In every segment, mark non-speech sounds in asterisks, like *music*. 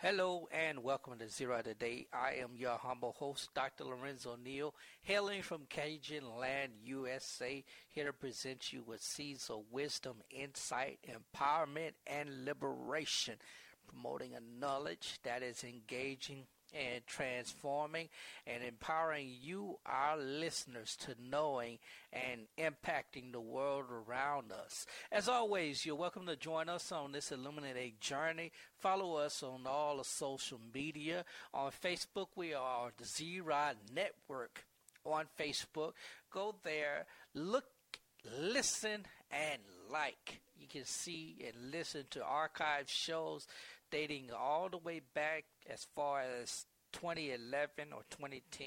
Hello and welcome to Zero Today. I am your humble host, Dr. Lorenzo Neal, hailing from Cajun Land, USA, here to present you with seeds of wisdom, insight, empowerment, and liberation, promoting a knowledge that is engaging and transforming and empowering you, our listeners, to knowing and impacting the world around us. As always, you're welcome to join us on this illuminating journey. Follow us on all the social media. On Facebook, we are the Z Rod Network on Facebook. Go there, look, listen, and like. You can see and listen to archive shows dating all the way back as far as 2011 or 2010.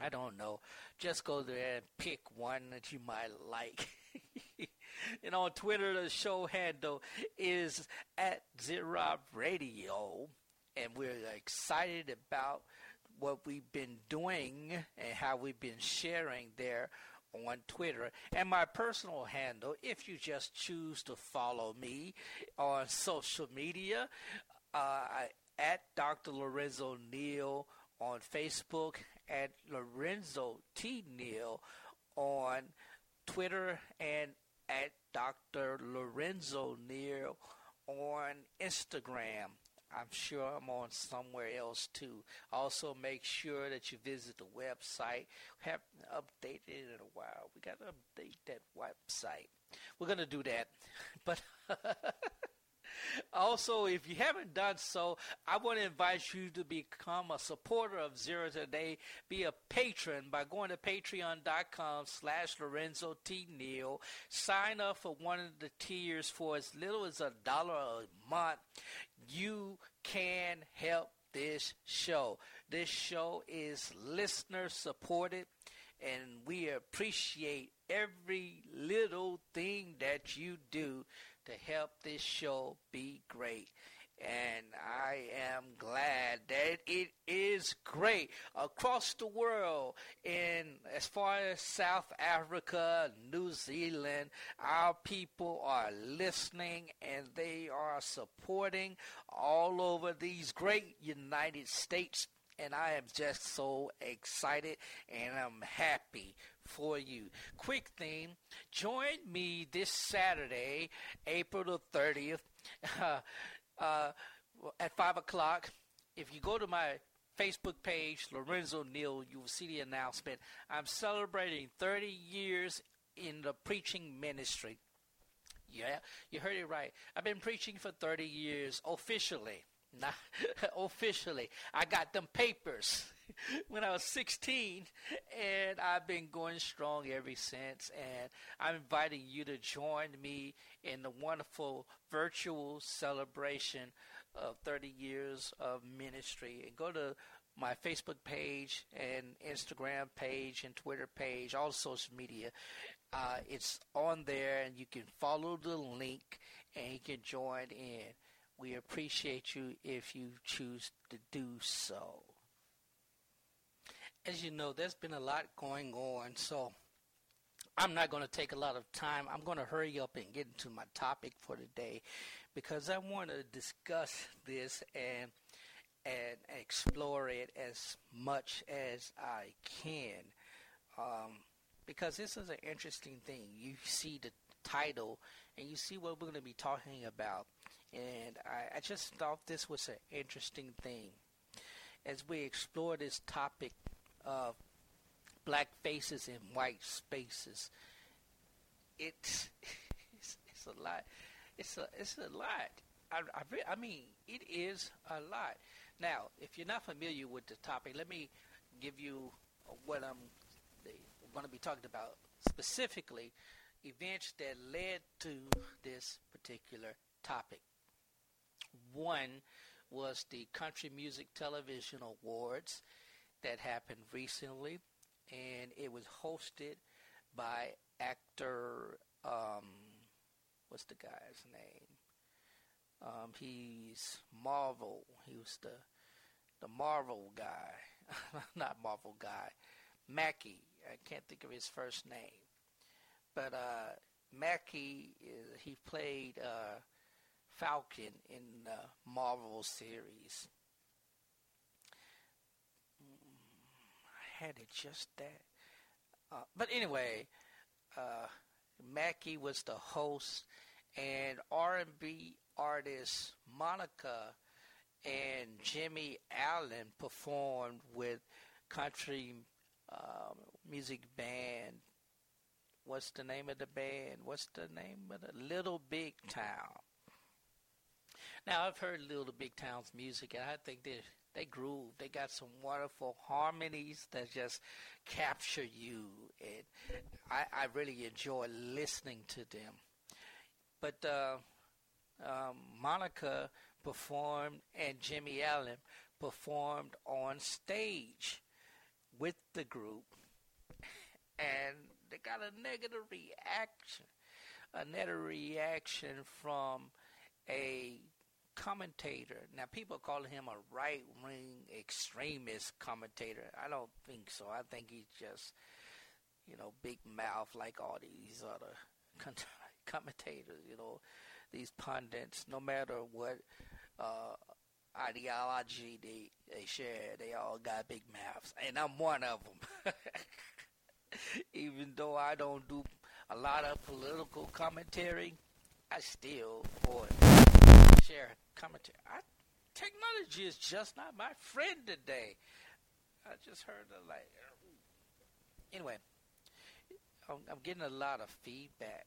I don't know. Just go there and pick one that you might like. *laughs* and on Twitter, the show handle is at Zero Radio. And we're excited about what we've been doing and how we've been sharing there on Twitter. And my personal handle, if you just choose to follow me on social media, uh, at Dr. Lorenzo Neal on Facebook, at Lorenzo T. Neal on Twitter, and at Dr. Lorenzo Neal on Instagram. I'm sure I'm on somewhere else too. Also, make sure that you visit the website. We haven't updated it in a while. We got to update that website. We're going to do that. *laughs* But *laughs* also, if you haven't done so, I want to invite you to become a supporter of Zero Today. Be a patron by going to patreon.com slash Lorenzo T. Neal. Sign up for one of the tiers for as little as a dollar a month. You can help this show. This show is listener supported, and we appreciate every little thing that you do to help this show be great. And I am glad that it is great across the world. In as far as South Africa, New Zealand, our people are listening and they are supporting all over these great United States. And I am just so excited and I'm happy for you. Quick thing, join me this Saturday, April the 30th, *laughs* uh, uh, at 5 o'clock. If you go to my Facebook page, Lorenzo Neal, you will see the announcement. I'm celebrating 30 years in the preaching ministry. Yeah, you heard it right. I've been preaching for 30 years officially. Not *laughs* officially. I got them papers. *laughs* when I was 16, and I've been going strong ever since. And I'm inviting you to join me in the wonderful virtual celebration of 30 years of ministry. And go to my Facebook page and Instagram page and Twitter page, all social media. Uh, it's on there, and you can follow the link and you can join in. We appreciate you if you choose to do so as you know, there's been a lot going on, so I'm not going to take a lot of time. I'm going to hurry up and get into my topic for today because I want to discuss this and and explore it as much as I can. Um, because this is an interesting thing. You see the title and you see what we're going to be talking about. And I, I just thought this was an interesting thing. As we explore this topic of black faces in white spaces. It's, *laughs* it's, it's a lot. It's a it's a lot. I, I, I mean, it is a lot. Now, if you're not familiar with the topic, let me give you what I'm going to be talking about specifically events that led to this particular topic. One was the Country Music Television Awards that happened recently, and it was hosted by actor. Um, what's the guy's name? Um, he's Marvel. He was the the Marvel guy, *laughs* not Marvel guy. Mackie. I can't think of his first name, but uh, Mackie. He played uh, Falcon in the Marvel series. I had it just that. Uh, but anyway, uh, Mackie was the host, and R&B artist Monica and Jimmy Allen performed with country uh, music band. What's the name of the band? What's the name of the Little Big Town? Now I've heard Little Big Town's music, and I think they they groove. They got some wonderful harmonies that just capture you, and I, I really enjoy listening to them. But uh, um, Monica performed and Jimmy Allen performed on stage with the group, and they got a negative reaction, a negative reaction from a commentator. Now, people call him a right wing extremist commentator. I don't think so. I think he's just, you know, big mouth like all these other *laughs* commentators, you know, these pundits, no matter what uh, ideology they, they share, they all got big mouths. And I'm one of them. *laughs* Even though I don't do a lot of political commentary, I still, share commentary. I, technology is just not my friend today. I just heard a like. Anyway, I'm, I'm getting a lot of feedback.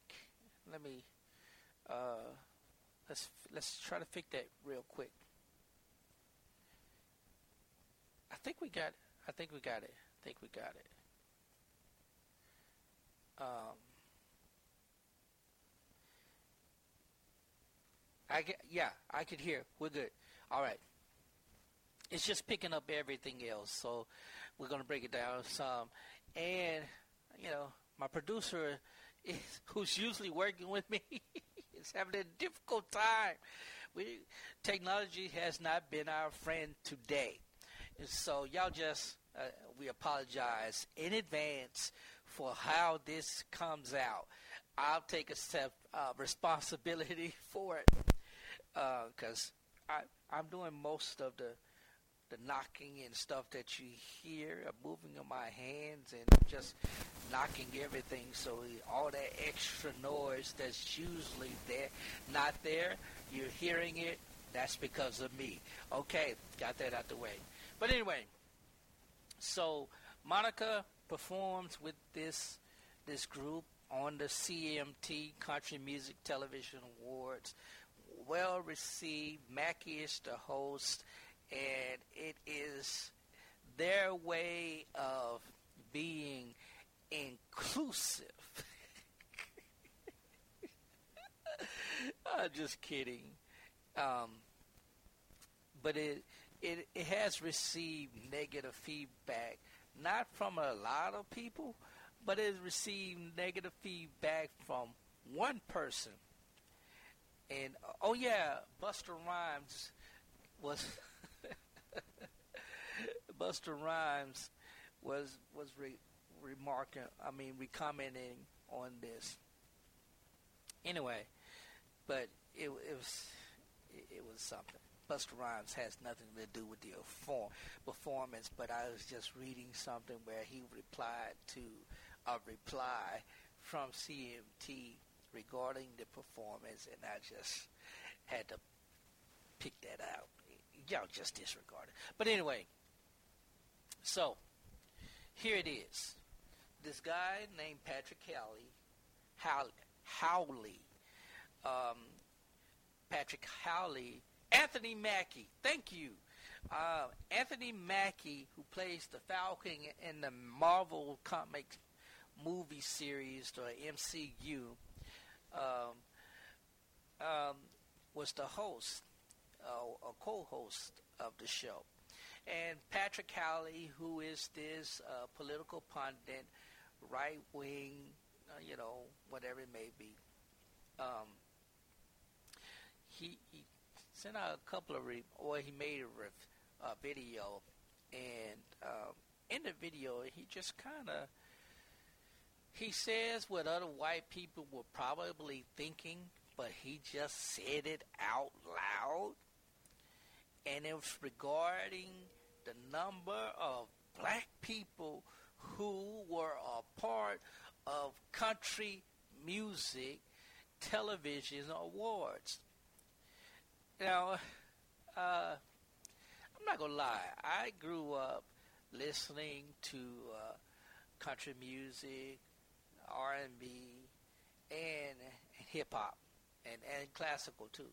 Let me uh, let's let's try to fix that real quick. I think we got. I think we got it. I think we got it. Um, I yeah, I could hear. We're good. All right. It's just picking up everything else, so we're gonna break it down some. And you know, my producer, is, *laughs* who's usually working with me, *laughs* is having a difficult time. We technology has not been our friend today, and so y'all just uh, we apologize in advance for how this comes out. I'll take a step uh, responsibility *laughs* for it because uh, I'm doing most of the the knocking and stuff that you hear. I'm moving of my hands and just knocking everything. So all that extra noise that's usually there, not there. You're hearing it. That's because of me. Okay, got that out the way. But anyway, so Monica performs with this this group on the CMT Country Music Television Awards well received. Mackie is the host, and it is their way of being inclusive. *laughs* I'm just kidding. Um, but it, it it has received negative feedback, not from a lot of people, but it has received negative feedback from one person and oh yeah, Busta Rhymes was *laughs* Busta Rhymes was was re- remarking. I mean, recommenting on this. Anyway, but it, it was it, it, was something. Busta Rhymes has nothing to do with the form, performance, but I was just reading something where he replied to a reply from CMT regarding the performance, and I just had to pick that out. Y'all just disregard it. But anyway, so here it is. This guy named Patrick Howley, Howley, Howley um, Patrick Howley, Anthony Mackie. Thank you. Uh, Anthony Mackie, who plays the Falcon in the Marvel comic movie series, the MCU, um, um, was the host, uh, a co-host of the show. And Patrick Howley, who is this uh, political pundit, right wing, uh, you know, whatever it may be, um, he, he, sent out a couple of, re- or he made a video, and um, in the video, he just kind of he says what other white people were probably thinking but he just said it out loud. And it was regarding the number of black people who were a part of country music television awards. Now, uh, I'm not gonna lie. I grew up listening to uh, country music, R&B, and hip hop, and and classical too.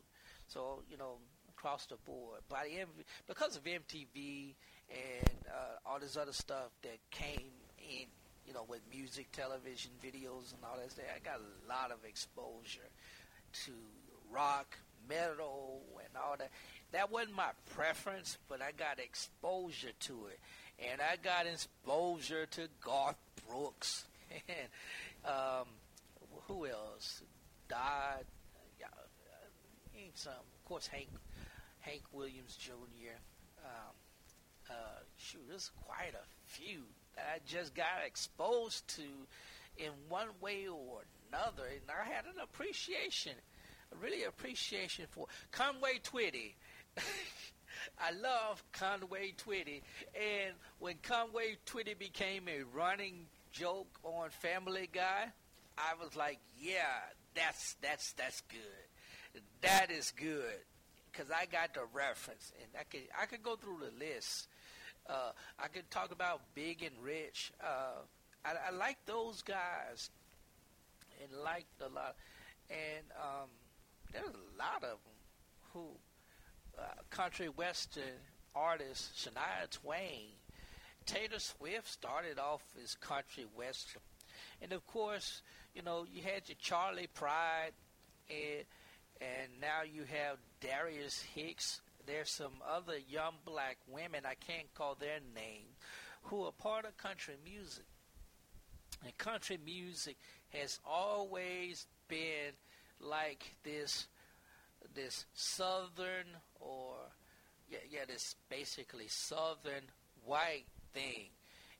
So you know, across the board. By the because of MTV and uh, all this other stuff that came in, you know, with music, television, videos, and all that stuff, I got a lot of exposure to rock, metal, and all that. That wasn't my preference, but I got exposure to it, and I got exposure to Garth Brooks and um, who else died. Yeah, uh, some, of course, Hank Hank Williams Jr. Um, uh, shoot, there's quite a few that I just got exposed to in one way or another, and I had an appreciation, really appreciation for Conway Twitty. *laughs* I love Conway Twitty, and when Conway Twitty became a running joke on Family Guy, I was like, yeah, that's that's that's good. That is good because I got the reference, and I could I could go through the list. Uh, I could talk about Big and Rich. Uh, I, I like those guys, and liked a lot. And um, there's a lot of them who uh, country western artists. Shania Twain, Taylor Swift started off as country western, and of course, you know you had your Charley Pride and and now you have Darius Hicks. There's some other young black women, I can't call their name, who are part of country music. And country music has always been like this this southern or yeah, yeah, this basically southern white thing.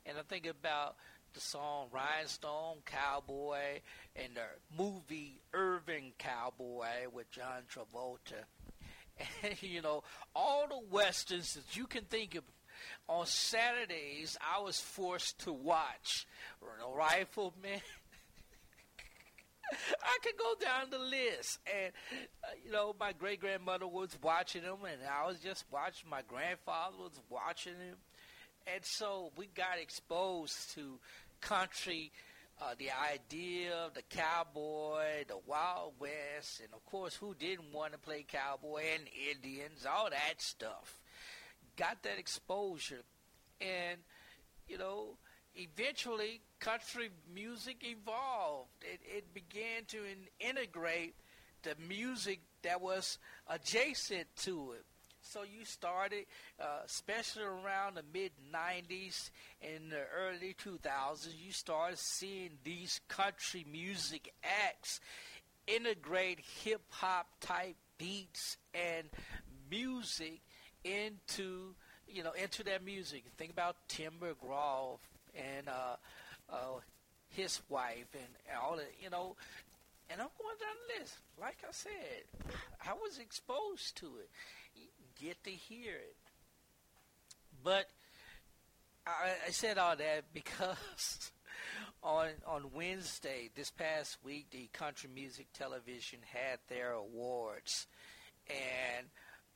And I think about the song Rhinestone Cowboy and the movie Urban Cowboy with John Travolta. And, *laughs* you know, all the westerns that you can think of. On Saturdays, I was forced to watch The Rifleman. *laughs* I could go down the list, and uh, you know, my great grandmother was watching them, and I was just watching. My grandfather was watching them, and so we got exposed to country, uh, the idea of the cowboy, the Wild West, and of course, who didn't want to play cowboy and Indians, all that stuff. Got that exposure, and you know, eventually, country music evolved. It, it began to in- integrate the music that was adjacent to it. So you started, uh, especially around the mid 90s and the early 2000s, you started seeing these country music acts integrate hip hop type beats and music into you know into their music. Think about Tim McGraw and uh, uh, his wife and all that. You know, and I'm going down the list. Like I said, I was exposed to it get to hear it. But I, I said all that *laughs* because on on Wednesday this past week, the Country Music Television had their awards, and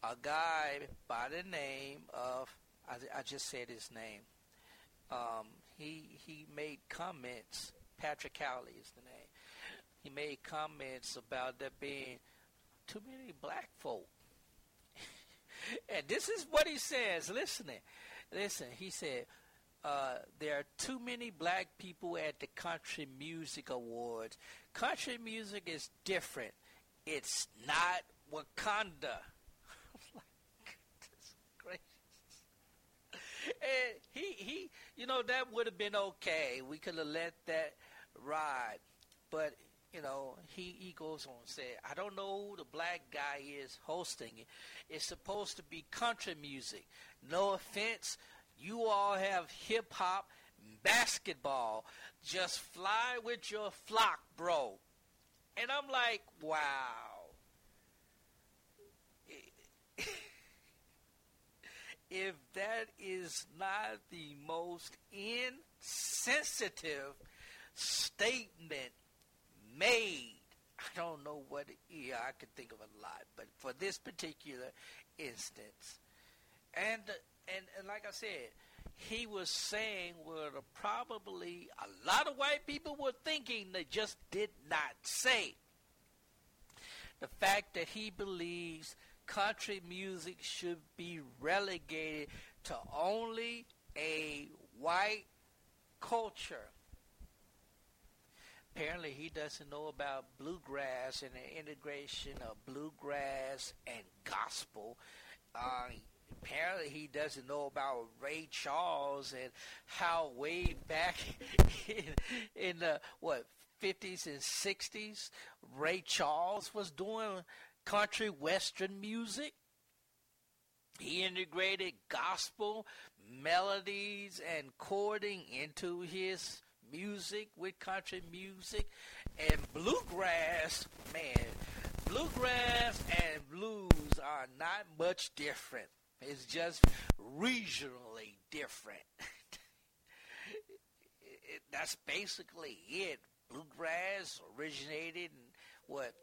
a guy by the name of I, I just said his name. Um, he he made comments. Patrick Cowley is the name. He made comments about there being too many black folk and this is what he says. Listen, listen. He said, uh, "There are too many black people at the Country Music Awards. Country music is different. It's not Wakanda." *laughs* and he he you know that would have been okay we could have let that ride but you know, he, he goes on and say, I don't know who the black guy is hosting it. It's supposed to be country music. No offense, you all have hip hop, basketball. Just fly with your flock, bro. And I'm like, wow. *laughs* if that is not the most insensitive statement made, I don't know what. Yeah, I could think of a lot, but for this particular instance, and and, and like I said, he was saying what probably a lot of white people were thinking they just did not say. The fact that he believes country music should be relegated to only a white culture. Apparently, he doesn't know about bluegrass and the integration of bluegrass and gospel. Uh, apparently he doesn't know about Ray Charles and how way back *laughs* in, in the what 50s and 60s Ray Charles was doing country western music. He integrated gospel melodies and chording into his music with country music and bluegrass man bluegrass and blues are not much different it's just regionally different. it, *laughs* that's basically it. Bluegrass originated in what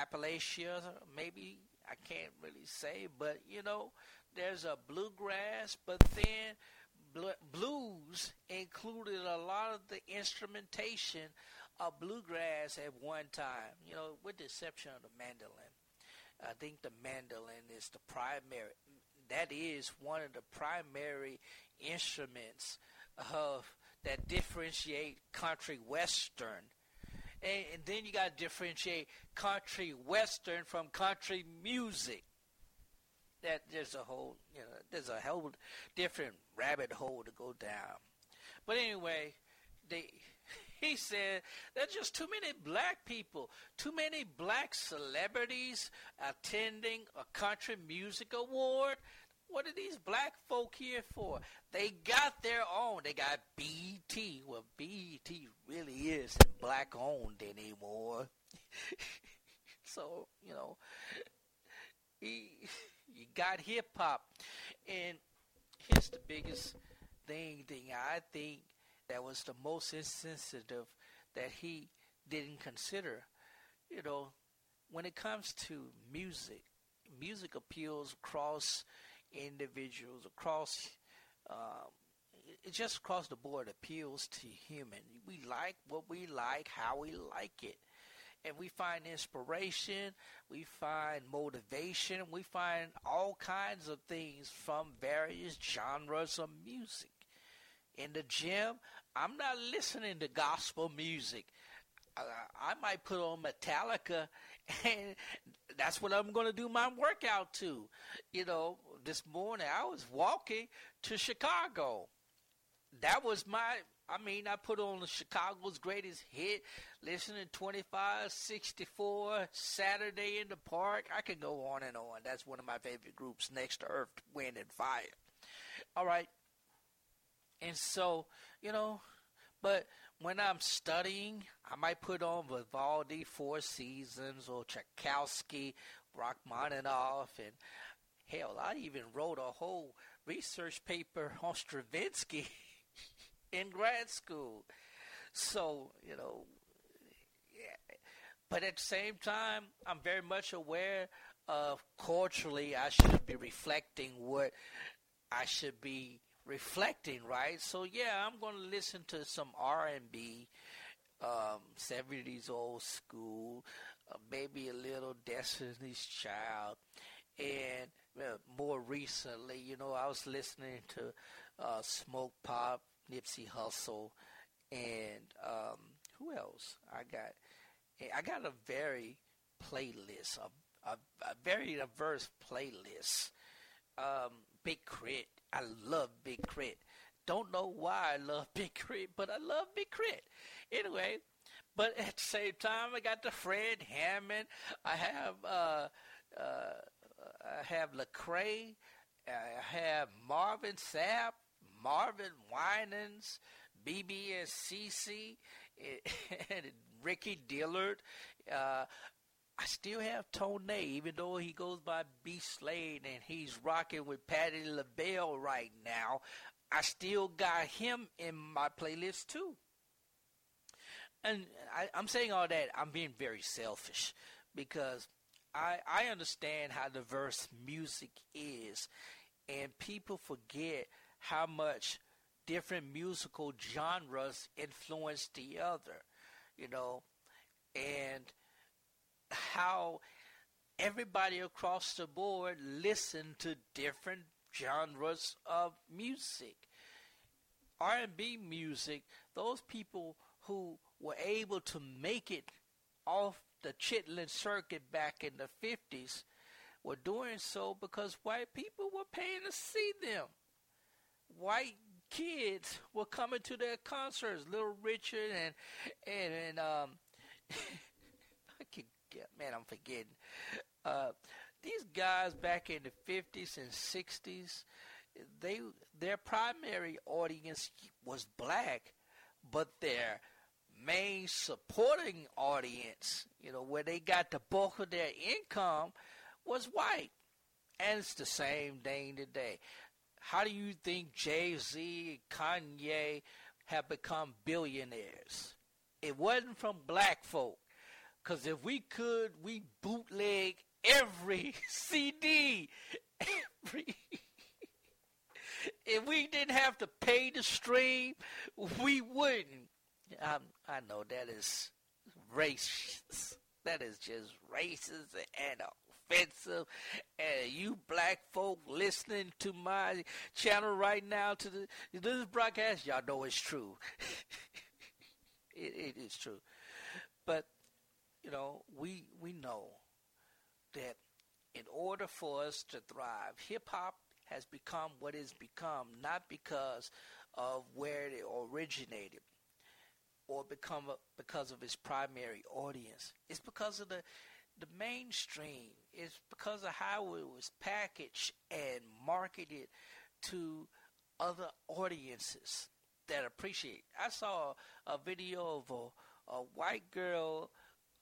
Appalachia, maybe I can't really say, but you know, there's a bluegrass, but then blues included a lot of the instrumentation of bluegrass at one time. You know, with the exception of the mandolin. I think the mandolin is the primary that is one of the primary instruments of that differentiate country western. And, and then you got to differentiate country western from country music. That there's a whole, you know, there's a whole different rabbit hole to go down. But anyway, they *laughs* he said there's just too many black people, too many black celebrities attending a country music award. What are these black folk here for? They got their own. They got BET. Well, BET really isn't black owned anymore. *laughs* so, you know, he, *laughs* you got hip hop. And here's the biggest thing, thing I think that was the most insensitive that he didn't consider. You know, when it comes to music, music appeals across individuals, across um, it just across the board appeals to human. We like what we like, how we like it. And we find inspiration, we find motivation, we find all kinds of things from various genres of music in the gym, I'm not listening to gospel music. Uh, I might put on Metallica, *laughs* and that's what I'm going to do my workout to. You know, this morning I was walking to Chicago. That was my, I mean, I put on Chicago's greatest hit, listening 25, 64, Saturday in the Park. I can go on and on. That's one of my favorite groups next to Earth, Wind, and Fire. All right. And so, you know, but when I'm studying, I might put on Vivaldi Four Seasons or Tchaikovsky, Rachmaninoff, and hell, I even wrote a whole research paper on Stravinsky *laughs* in grad school. So, you know. But at the same time, I'm very much aware of culturally I should be reflecting what I should be reflecting, right? So yeah, I'm going to listen to some R&B, um, 70s old school, uh, maybe a little Destiny's Child, and uh, more recently, you know, I was listening to uh, Smoke Pop, Nipsey Hussle, and um, who else? I got, I got a very playlist, a, a, a very diverse playlist. Um, Big K.R.I.T., I love Big Crit. Don't know why I love *laughs* Big K.R.I.T., but I love Big Crit. Anyway, but at the same time, I got the Fred Hammond. I have uh, uh, I have Lecrae. I have Marvin Sapp, Marvin Winans, BeBe *laughs* and CeCe, and Ricky Dillard. Uh, I still have Tone, even though he goes by B Slade and he's rocking with Patti LaBelle right now. I still got him in my playlist too. And I, I'm saying all that, I'm being very selfish because I, I understand how diverse music is, and people forget how much different musical genres influence the other, you know, and how everybody across the board listened to different genres of music. R&B music, those people who were able to make it off the Chitlin circuit back in the 50s were doing so because white people were paying to see them. White kids were coming to their concerts, Little Richard and and and um *laughs* I can get man, I'm forgetting. Uh these guys back in the 50s and 60s, they their primary audience was black, but their main supporting audience, you know, where they got the bulk of their income, was white. And it's the same thing today. How do you think Jay Z, Kanye have become billionaires? It wasn't from black folk. Because if we could, we bootleg every *laughs* CD. Every. *laughs* if we didn't have to pay the stream, we wouldn't. I, I know that is racist. That is just racist and offensive. And you black folk listening to my channel right now to the this broadcast, y'all know it's true. *laughs* it, it is true. But you know, we we know that in order for us to thrive, hip hop has become what it's become not because of where it originated, or become a, because of its primary audience. It's because of the the mainstream. is because of how it was packaged and marketed to other audiences that appreciate. I saw a video of a, a white girl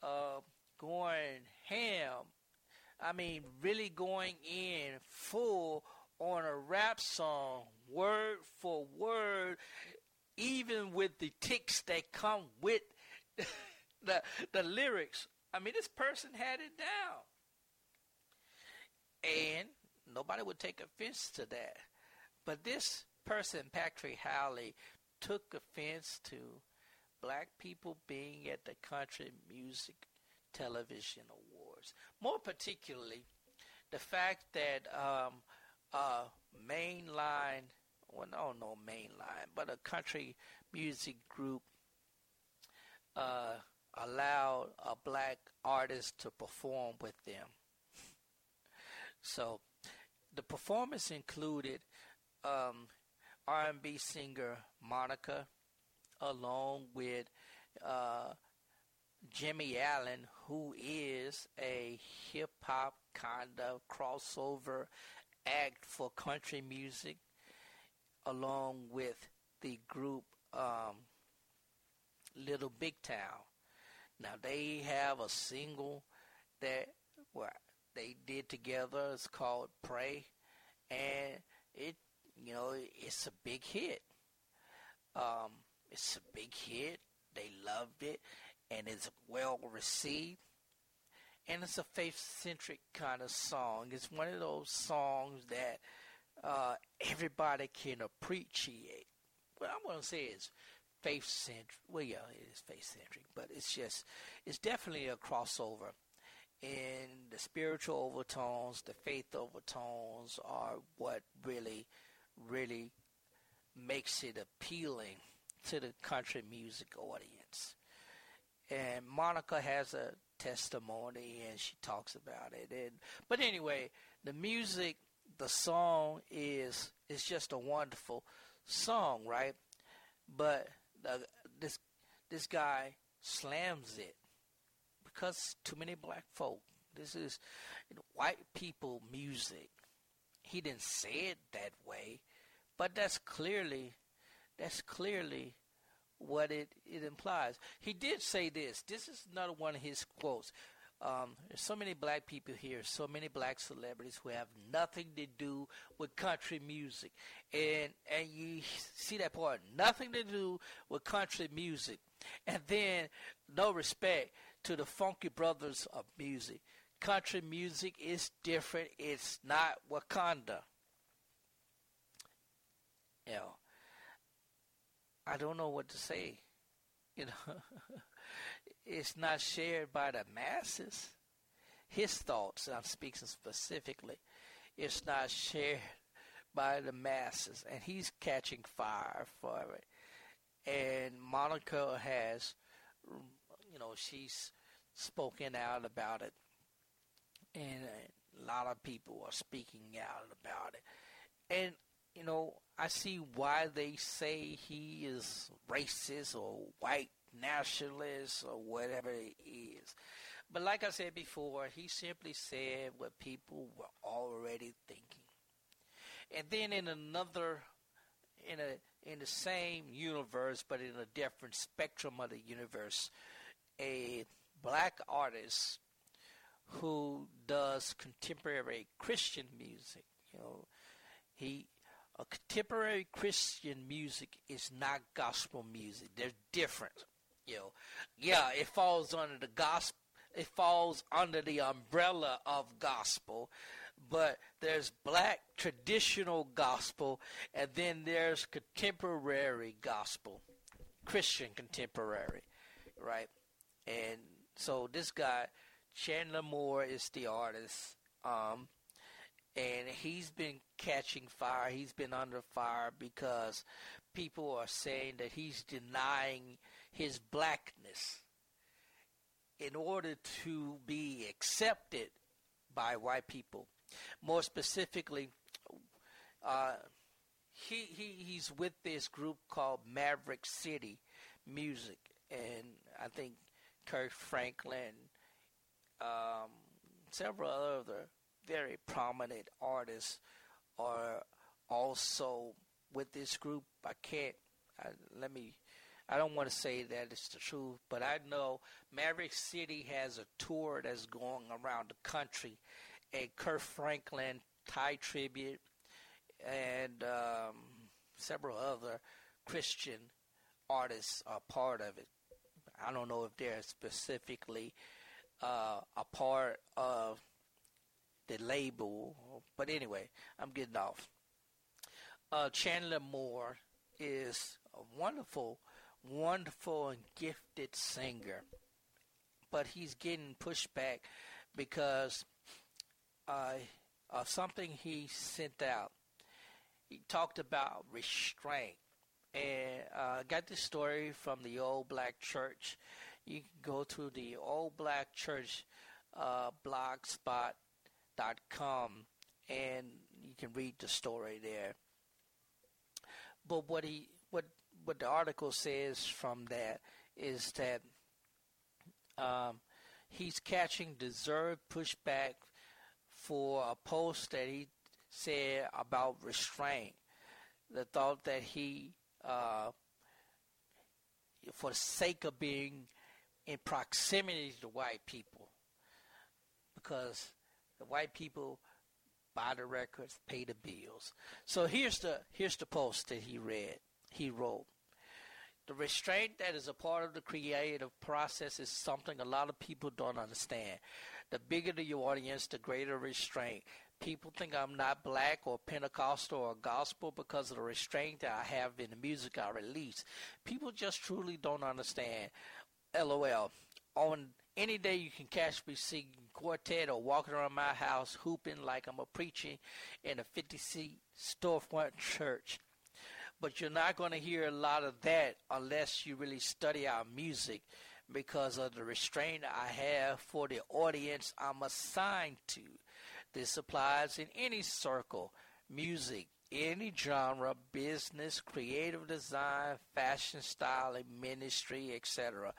uh, going ham. I mean, really going in full on a rap song, word for word, even with the ticks that come with *laughs* the the lyrics. I mean, this person had it down, and nobody would take offense to that. But this person, Patrick Howley, took offense to black people being at the Country Music Television Awards. More particularly, the fact that um, uh, mainline well, no, no mainline, but a country music group uh, allowed a black artist to perform with them. So the performance included um, R&B singer Monica, along with uh, Jimmy Allen, who is a hip hop kind of crossover act for country music along with the group um, Little Big Town. Now they have a single that well, they did together. It's called Pray, and it you know it's a big hit. Um, it's a big hit. They loved it, and it's well received. And it's a faith centric kind of song. It's one of those songs that uh, everybody can appreciate. What I'm going to say is faith centric. Well, yeah, it is faith centric, but it's just, it's definitely a crossover. And the spiritual overtones, the faith overtones are what really, really makes it appealing to the country music audience. And Monica has a testimony and she talks about it. And but anyway, the music the song is is just a wonderful song, right? But the, this this guy slams it because too many black folk. This is you know, white people music. He didn't say it that way, but that's clearly that's clearly what it, it implies. He did say this. This is another one of his quotes. Um, there's so many black people here, so many black celebrities who have nothing to do with country music, and and you see that part, nothing to do with country music, and then no respect to the funky brothers of music. Country music is different. It's not Wakanda. You know, I don't know what to say. You know. *laughs* it's not shared by the masses. His thoughts, I'm speaking specifically, it's not shared by the masses, and he's catching fire for it. And Monica has, you know, she's spoken out about it, and a lot of people are speaking out about it. And you know, I see why they say he is racist or white nationalist or whatever it is. But like I said before, he simply said what people were already thinking. And then in another, in a in the same universe, but in a different spectrum of the universe, a black artist who does contemporary Christian music. You know, he a contemporary Christian music is not gospel music. They're different. You know, yeah, it falls under the gospel. It falls under the umbrella of gospel, but there's black traditional gospel, and then there's contemporary gospel, Christian contemporary, right? And so this guy, Chandler Moore, is the artist. Um, and he's been catching fire. He's been under fire because people are saying that he's denying his blackness in order to be accepted by white people. More specifically, uh, he, he he's with this group called Maverick City Music, and I think Kirk Franklin, um, several other very prominent artists are also with this group. I can't. I, let me. I don't want to say that it's the truth, but I know Maverick City has a tour that's going around the country, and Kirk Franklin, Tye Tribbett, and um, several other Christian artists are part of it. I don't know if they're specifically uh, a part of the label. But anyway, I'm getting off. Uh, Chandler Moore is a wonderful, wonderful and gifted singer, but he's getting pushed back because uh, of something he sent out. He talked about restraint, and uh, got this story from the Old Black Church. You can go to the Old Black Church uh, blogspot com and you can read the story there. But what he what what the article says from that is that um, he's catching deserved pushback for a post that he said about restraint. The thought that he, uh, for the sake of being in proximity to white people, because the white people buy the records, pay the bills. So here's the here's the post that he read. He wrote. The restraint that is a part of the creative process is something a lot of people don't understand. The bigger the audience, the greater restraint. People think I'm not black or Pentecostal or gospel because of the restraint that I have in the music I release. People just truly don't understand. LOL. On any day you can catch me singing quartet or walking around my house hooping like I'm a preaching in a 50 seat storefront church. But you're not going to hear a lot of that unless you really study our music because of the restraint I have for the audience I'm assigned to. This applies in any circle music, any genre, business, creative design, fashion, styling, ministry, etc.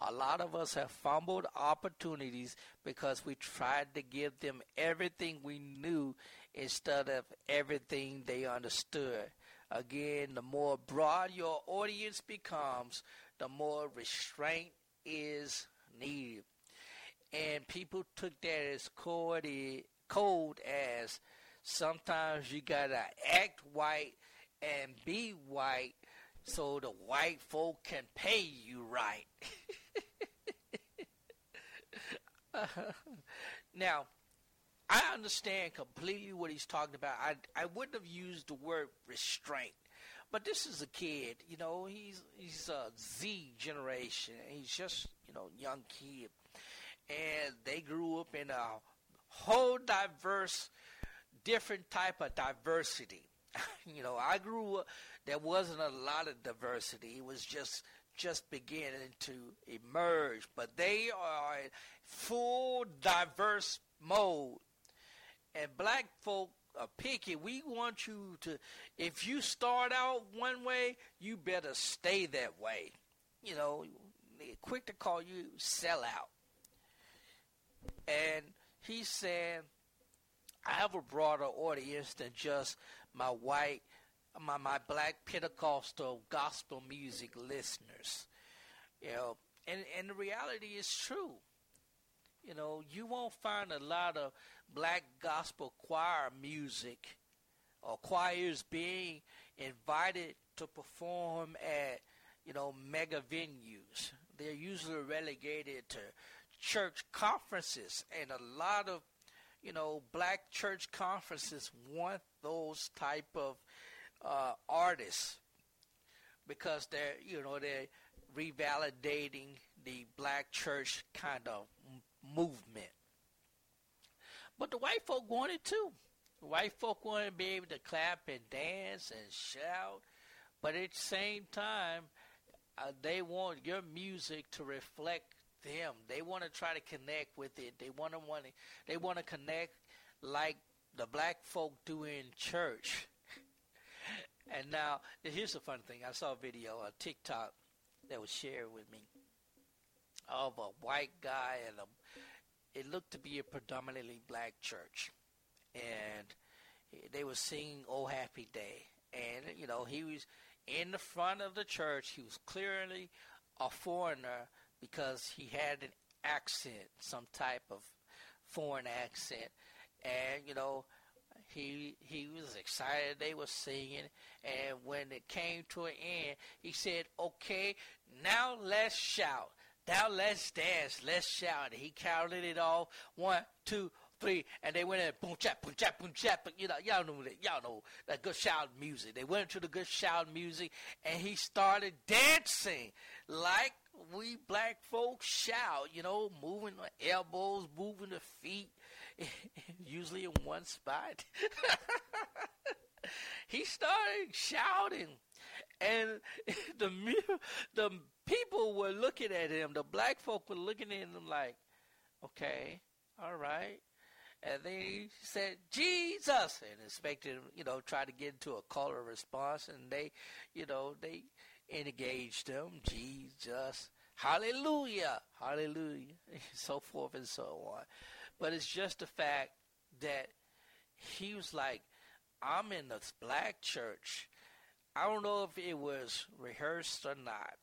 A lot of us have fumbled opportunities because we tried to give them everything we knew instead of everything they understood. Again, the more broad your audience becomes, the more restraint is needed. and people took that as cold, as sometimes you gotta act white and be white so the white folk can pay you right. *laughs* *laughs* now, I understand completely what he's talking about. I I wouldn't have used the word restraint, but this is a kid. You know, he's he's a Z generation. He's just you know young kid, and they grew up in a whole diverse, different type of diversity. *laughs* you know, I grew up. There wasn't a lot of diversity. It was just just beginning to emerge, but they are in full diverse mode and black folk are picky. We want you to, if you start out one way, you better stay that way. You know, quick to call you sell out. And he said, I have a broader audience than just my white, my, my black Pentecostal gospel music listeners. You know, and, and the reality is true. You know, you won't find a lot of black gospel choir music or choirs being invited to perform at, you know, mega venues. They're usually relegated to church conferences and a lot of, you know, black church conferences want those type of uh, artists because they're, you know, they're revalidating the black church kind of movement. But the white folk want it too. White folk want to be able to clap and dance and shout, but at the same time, uh, they want your music to reflect them. They want to try to connect with it. They want to want they want to connect like the black folk do in church. And now here's the fun thing. I saw a video on TikTok that was shared with me of a white guy and a it looked to be a predominantly black church, and they were singing "Oh Happy Day," and you know he was in the front of the church. He was clearly a foreigner because he had an accent, some type of foreign accent, and you know he he was excited they were singing and when it came to an end he said okay now let's shout now let's dance, let's shout. He counted it off. One, two, three, and they went in boom chap, boom chap, boom chap. You know, y'all know that. Y'all know that good shout music. They went into the good shout music, and he started dancing like we black folks shout. You know, moving the elbows, moving the feet, *laughs* usually in one spot. *laughs* he started shouting, and *laughs* the the people were looking at him. The black folk were looking at him like, okay, all right. And then he said, Jesus, and expected him, you know, try to get into a call or response. And they, you know, they engaged him, Jesus, hallelujah, hallelujah, so forth and so on. But it's just the fact that he was like, I'm in this black church. I don't know if it was rehearsed or not,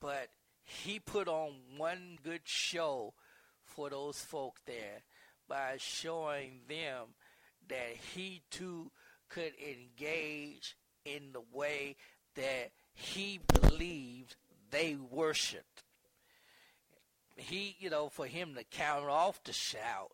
but he put on one good show for those folk there by showing them that he too could engage in the way that he believed they worshiped. He, you know, for him to count off the shout,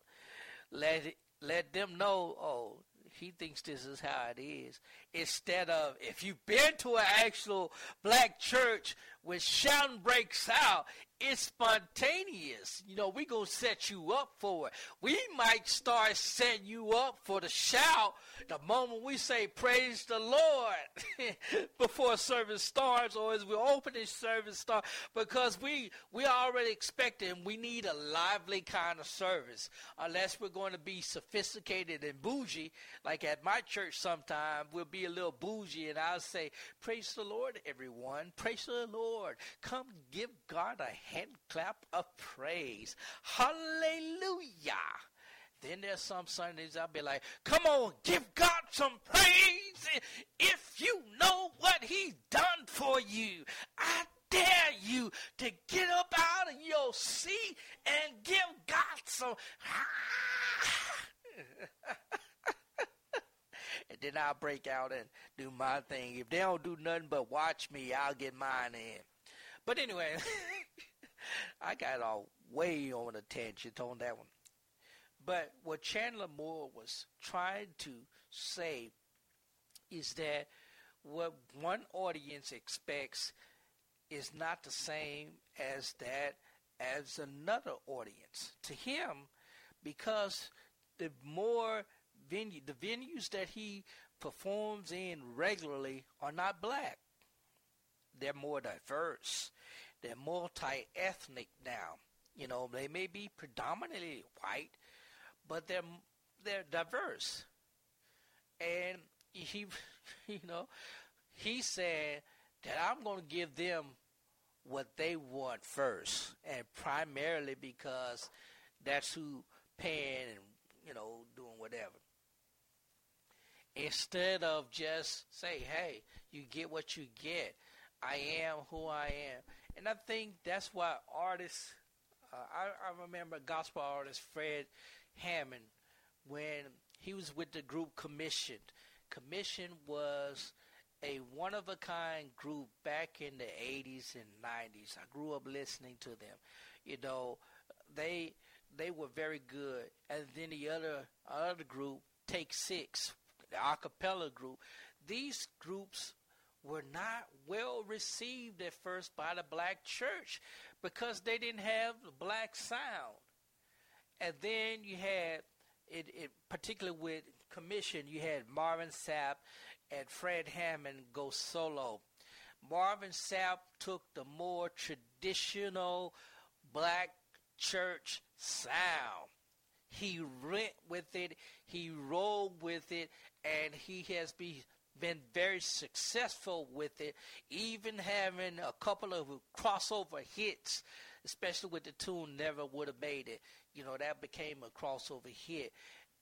let let them know, oh, he thinks this is how it is. Instead of if you've been to an actual black church when shouting breaks out, it's spontaneous. You know, we gonna set you up for it. We might start setting you up for the shout the moment we say praise the Lord *laughs* before service starts or as we open this service start because we we already expecting we need a lively kind of service unless we're going to be sophisticated and bougie like at my church sometime we'll be a little bougie and I'll say praise the Lord everyone praise the Lord come give God a hand clap of praise hallelujah then there's some Sundays I'll be like, come on, give God some praise if you know what he's done for you. I dare you to get up out of your seat and give God some. *laughs* and then I'll break out and do my thing. If they don't do nothing but watch me, I'll get mine in. But anyway, *laughs* I got all way on a tangent on that one. But what Chandler Moore was trying to say is that what one audience expects is not the same as that as another audience. To him, because the more venue the venues that he performs in regularly are not black. They're more diverse. They're multi ethnic now. You know, they may be predominantly white, but they're they're diverse. And he *laughs* you know, he said that I'm going to give them what they want first, and primarily because that's who paying and you know doing whatever. Instead of just say, "Hey, you get what you get. I am who I am," and I think that's why artists. Uh, I, I remember gospel artist Fred Hammond when he was with the group Commissioned. Commission was a one of a kind group back in the 80s and 90s. I grew up listening to them. You know, they they were very good. And then the other other group, Take 6, the acapella group. These groups were not well received at first by the black church because they didn't have the black sound. And then you had it, it particularly with commission, you had Marvin Sapp and Fred Hammond go solo. Marvin Sapp took the more traditional black church sound. He went with it, he rolled with it, and he has be, been very successful with it, even having a couple of crossover hits, especially with the tune Never Would Have Made It. You know, that became a crossover hit.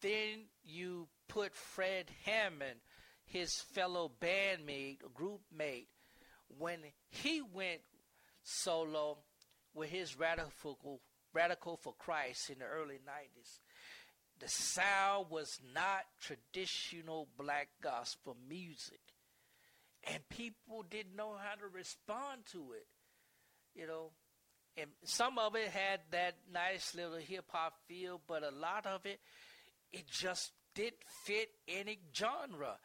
Then you put Fred Hammond, his fellow bandmate, group mate, when he went solo with his radical radical for Christ in the early 90s. The sound was not traditional black gospel music. And people didn't know how to respond to it. You know, and some of it had that nice little hip hop feel, but a lot of it it just didn't fit any genre.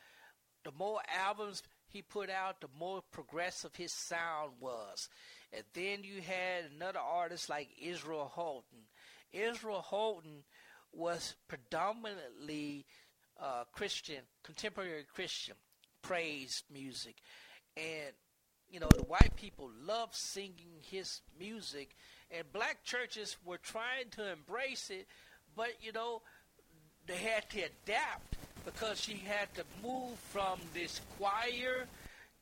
The more albums he put out, the more progressive his sound was. And then you had another artist like Israel Houghton. Israel Houghton was predominantly uh, Christian, contemporary Christian, praise music. And, you know, the white people loved singing his music, and black churches were trying to embrace it, but, you know, they had to adapt because she had to move from this choir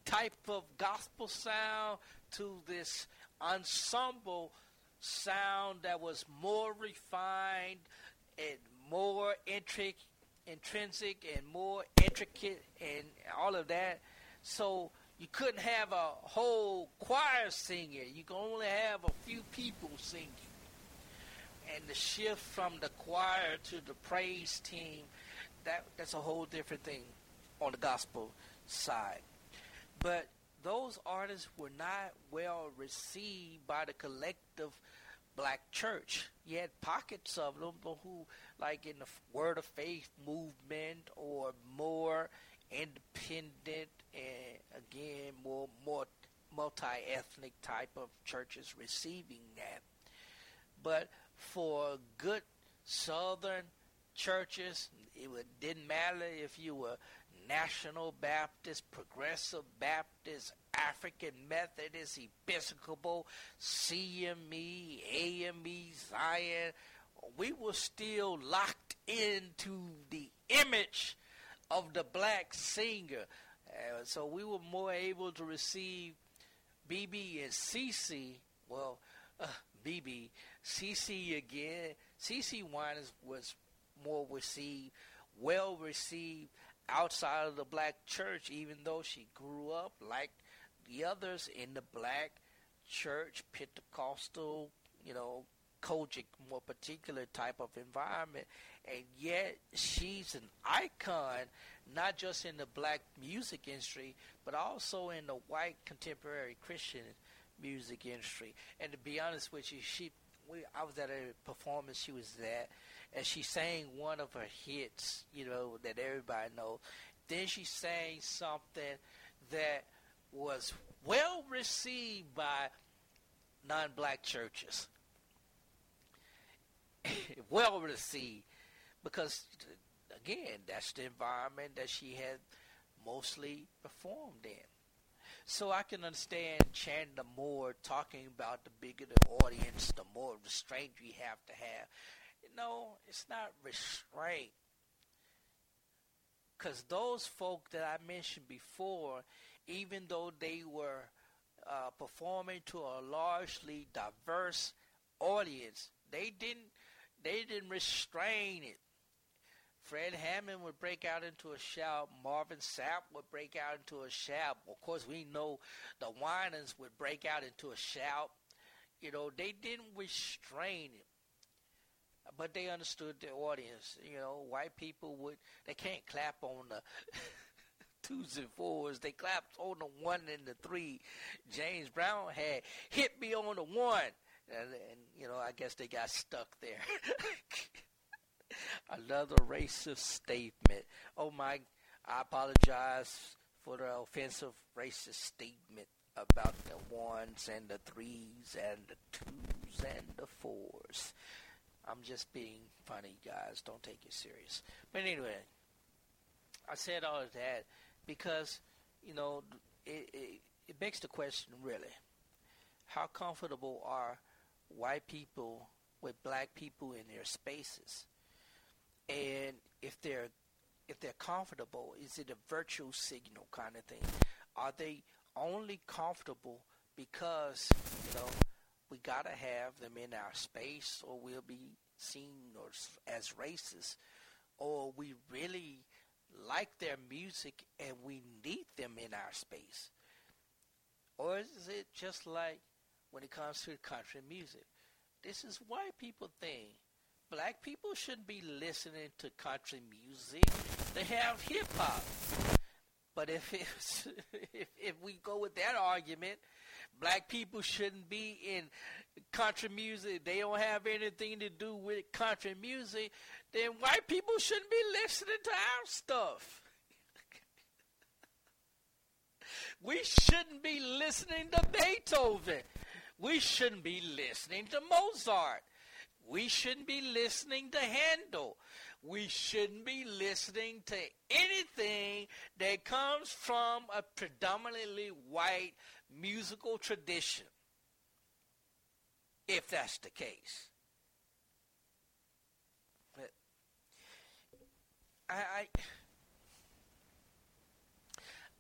type of gospel sound to this ensemble sound that was more refined and more intric- intrinsic and more intricate and all of that. So you couldn't have a whole choir singing. You could only have a few people singing and the shift from the choir to the praise team, that that's a whole different thing on the gospel side. But those artists were not well received by the collective black church. You had pockets of them who, like in the Word of Faith movement, or more independent and again more more multi-ethnic type of churches receiving that. But for good Southern churches. It didn't matter if you were National Baptist, Progressive Baptist, African Methodist, Episcopal, CME, AME, Zion. We were still locked into the image of the black singer. Uh, so we were more able to receive BeBe and CeCe. Well, uh, BeBe CeCe again. CeCe Winans was more received, well received outside of the black church, even though she grew up like the others in the black church, Pentecostal, you know, COGIC, more particular type of environment, and yet she's an icon, not just in the black music industry, but also in the white contemporary Christian music industry. And to be honest with you, she, we, I was at a performance she was at, and she sang one of her hits, you know, that everybody knows. Then she sang something that was well received by non-black churches. *laughs* well received because again, that's the environment that she had mostly performed in. So I can understand Chandler Moore talking about the bigger the audience, the more restraint you have to have. You know, it's not restraint. Because those folk that I mentioned before, even though they were uh, performing to a largely diverse audience, they didn't they didn't restrain it. Fred Hammond would break out into a shout. Marvin Sapp would break out into a shout. Of course, we know the Winans would break out into a shout. You know, they didn't restrain it, but they understood the audience. You know, white people would they can't clap on the *laughs* twos and fours. They clapped on the one and the three. James Brown had hit me on the one, and, and you know, I guess they got stuck there. *laughs* Another racist statement. Oh my, I apologize for the offensive racist statement about the ones and the threes and the twos and the fours. I'm just being funny, guys. Don't take it serious. But anyway, I said all of that because, you know, it, it, it begs the question really how comfortable are white people with black people in their spaces? and if they're if they're comfortable, is it a virtual signal kind of thing? Are they only comfortable because you know we gotta have them in our space, or we'll be seen or as racist, or we really like their music and we need them in our space, or is it just like when it comes to country music? This is white people thing black people shouldn't be listening to country music. They have hip hop. But if *laughs* if if we go with that argument, black people shouldn't be in country music. They don't have anything to do with country music. Then white people shouldn't be listening to our stuff. *laughs* we shouldn't be listening to Beethoven. We shouldn't be listening to Mozart. We shouldn't be listening to Handel. We shouldn't be listening to anything that comes from a predominantly white musical tradition. If that's the case. But I, I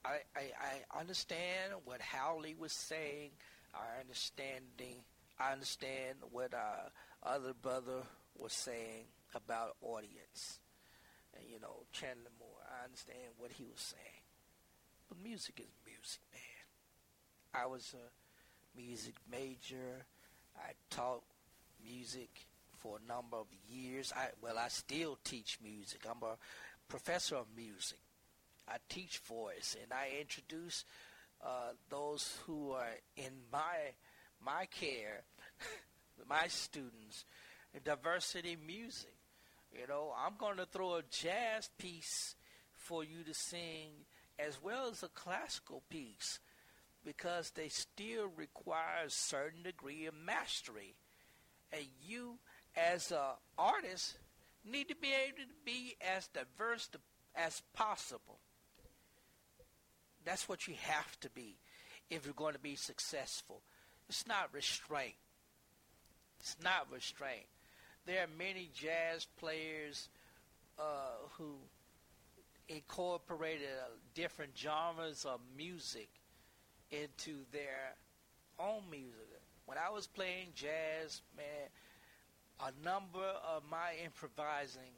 I, I, understand what Howley was saying. I understanding. I understand what our other brother was saying about audience. And, you know, Chandler Moore, I understand what he was saying. But music is music, man. I was a music major. I taught music for a number of years. I well, I still teach music. I'm a professor of music. I teach voice, and I introduce uh, those who are in my my care *laughs* my students diversity music. You know, I'm going to throw a jazz piece for you to sing as well as a classical piece because they still require a certain degree of mastery. And you, as an artist, need to be able to be as diverse as possible. That's what you have to be if you're going to be successful. It's not restraint. It's not restraint. There are many jazz players uh, who incorporated uh, different genres of music into their own music. When I was playing jazz, man, a number of my improvising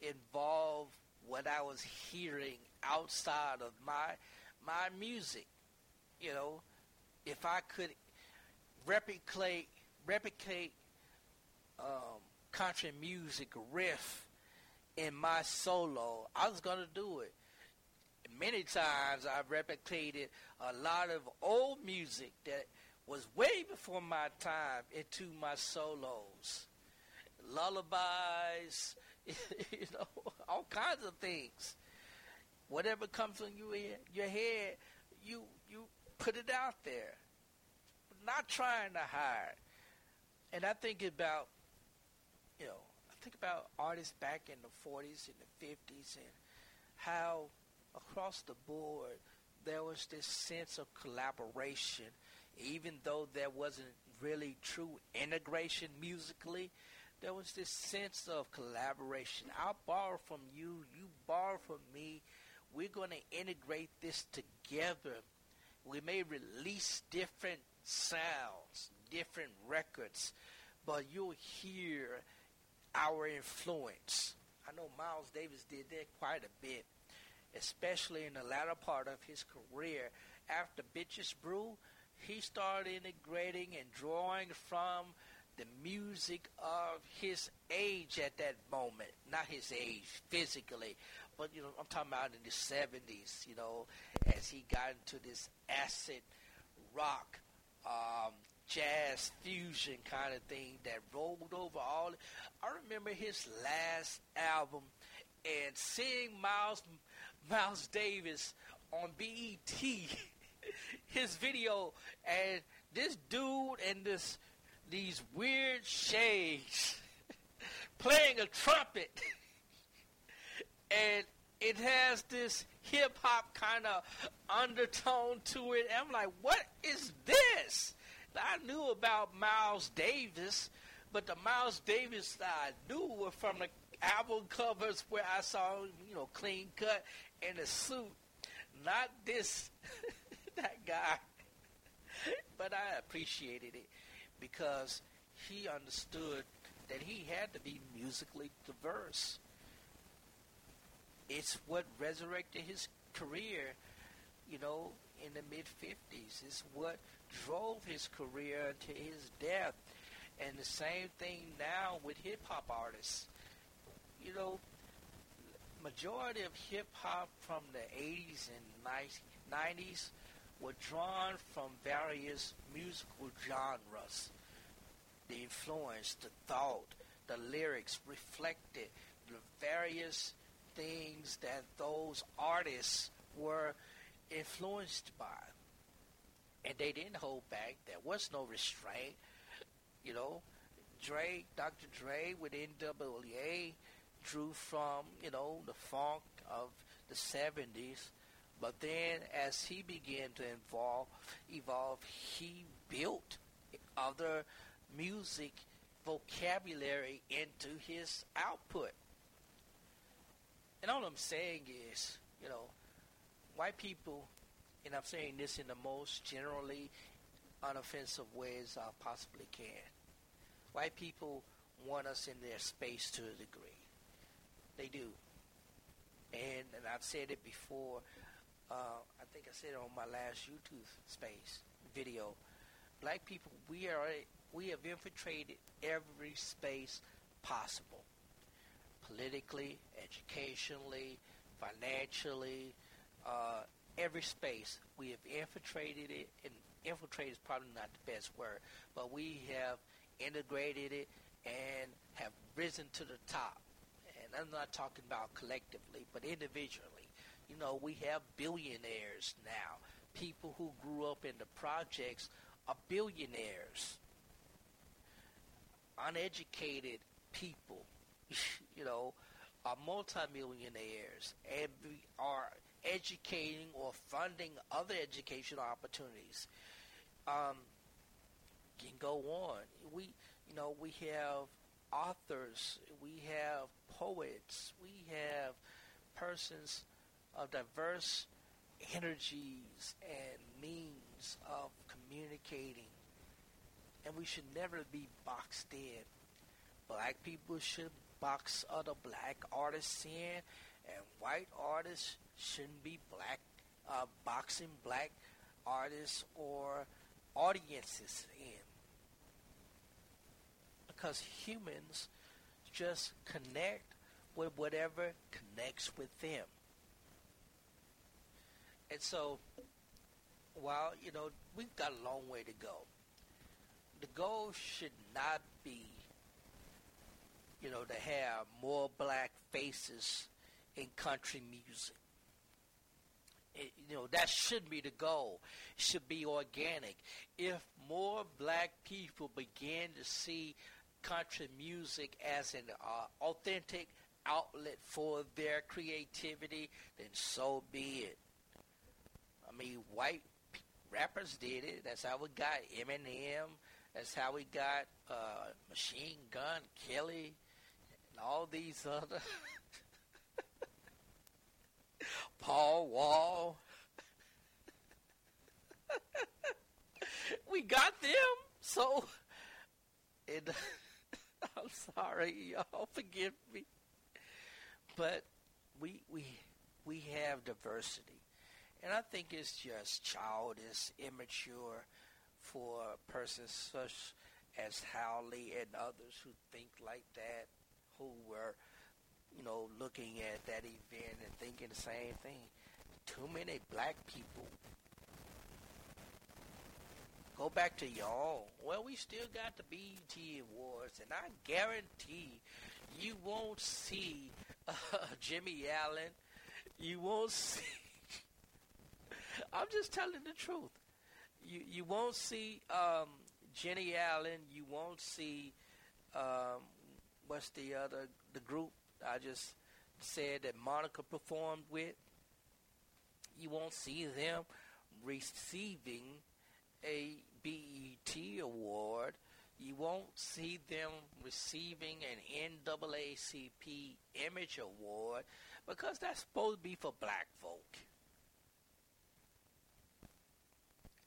involved what I was hearing outside of my my music. You know, if I could replicate replicate um, country music riff in my solo. I was gonna do it. Many times I've replicated a lot of old music that was way before my time into my solos. Lullabies, *laughs* you know, all kinds of things. Whatever comes on your your head, you you put it out there. Not trying to hide. And I think about, you know, I think about artists back in the 40s and the 50s and how across the board there was this sense of collaboration, even though there wasn't really true integration musically. There was this sense of collaboration. I'll borrow from you, you borrow from me. We're going to integrate this together. We may release different sounds, different records, but you'll hear our influence. I know Miles Davis did that quite a bit, especially in the latter part of his career. After Bitches Brew, he started integrating and drawing from the music of his age at that moment. Not his age physically, but you know, I'm talking about in the 70s, you know, as he got into this acid rock um, jazz fusion kind of thing that rolled over all. I remember his last album and seeing Miles Miles Davis on BET, *laughs* his video, and this dude and this these weird shades *laughs* playing a trumpet, *laughs* and it has this hip hop kind of undertone to it. And I'm like, what is this? I knew about Miles Davis, but the Miles Davis that I knew were from the album covers where I saw, you know, clean cut in a suit. Not this, *laughs* that guy. but I appreciated it because he understood that he had to be musically diverse. It's what resurrected his career, you know, in the mid 50s. It's what drove his career to his death. And the same thing now with hip hop artists. You know, majority of hip hop from the 80s and 90s were drawn from various musical genres. The influence, the thought, the lyrics reflected the various things that those artists were influenced by. And they didn't hold back. There was no restraint. You know, Dre, Dr. Dre with NWA drew from, you know, the funk of the 70s. But then as he began to evolve, evolve he built other music vocabulary into his output. And all I'm saying is, you know, white people, and I'm saying this in the most generally unoffensive ways I possibly can. White people want us in their space to a degree. They do. And, and I've said it before. Uh, I think I said it on my last YouTube space video. Black people, we are we have infiltrated every space possible politically, educationally, financially, uh, every space. We have infiltrated it, and infiltrate is probably not the best word, but we have integrated it and have risen to the top. I'm not talking about collectively, but individually. You know, we have billionaires now. People who grew up in the projects are billionaires. Uneducated people *laughs* you know, are multimillionaires and are educating or funding other educational opportunities. Um, can go on. We, you know, we have authors, we have poets, we have persons of diverse energies and means of communicating. And we should never be boxed in. Black people should box other black artists in, and white artists shouldn't be black uh, boxing black artists or audiences in. because humans just connect with whatever connects with them. And so, while, you know, we've got a long way to go, the goal should not be, you know, to have more black faces in country music. It, you know, that should be the goal. It should be organic. If more black people begin to see country music as an uh, authentic outlet for their creativity, then so be it. I mean, white rappers did it. That's how we got Eminem. That's how we got uh, Machine Gun Kelly and all these other *laughs* Paul Wall. *laughs* we got them. So, it, I'm sorry, *laughs* y'all. Forgive me, but we we we have diversity, and I think it's just childish, immature for persons such as Howley and others who think like that, who were, you know, looking at that event and thinking the same thing. Too many black people Go back to y'all. Well, we still got the BET Awards, and I guarantee you won't see *laughs* uh, Jimmy Allen. You won't see. *laughs* I'm just telling the truth. You you won't see um, Jenny Allen. You won't see um, what's the other the group I just said that Monica performed with. You won't see them receiving a BET award, you won't see them receiving an NAACP Image Award because that's supposed to be for black folk.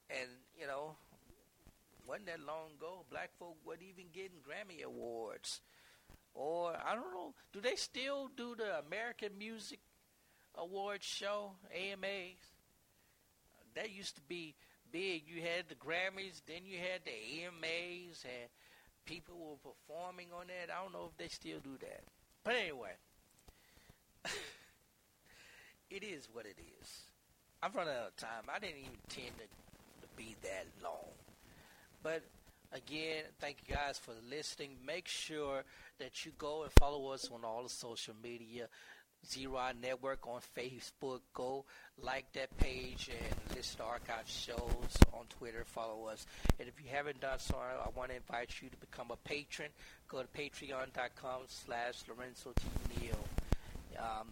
And, you know, wasn't that long ago, black folk weren't even getting Grammy Awards. Or, I don't know, do they still do the American Music Awards show, AMAs? That used to be big. You had the Grammys, then you had the AMAs, and people were performing on that. I don't know if they still do that. But anyway, *laughs* it is what it is. I'm running out of time. I didn't even intend to, to be that long. But again, thank you guys for listening. Make sure that you go and follow us on all the social media. Zero Network on Facebook. Go like that page and listen to archive shows on Twitter. Follow us. And if you haven't done so, I want to invite you to become a patron. Go to patreon.com slash Lorenzo T. Neal. Um,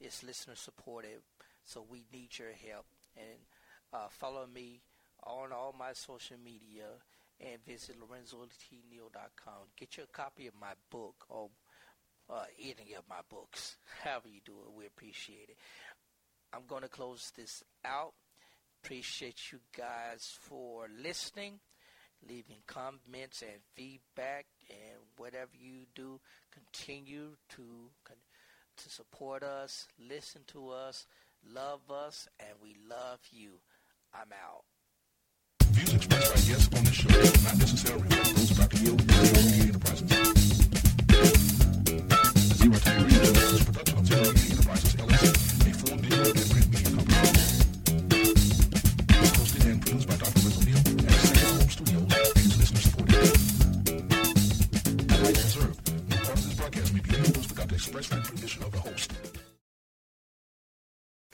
it's listener supported, so we need your help. And uh, follow me on all my social media and visit lorenzotneal.com. Get your copy of my book or uh, any of my books. *laughs* However you do it, we appreciate it. I'm going to close this out. Appreciate you guys for listening, leaving comments and feedback, and whatever you do, continue to to support us, listen to us, love us, and we love you. I'm out.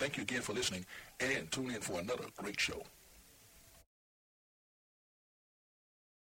Thank you again for listening and tune in for another great show.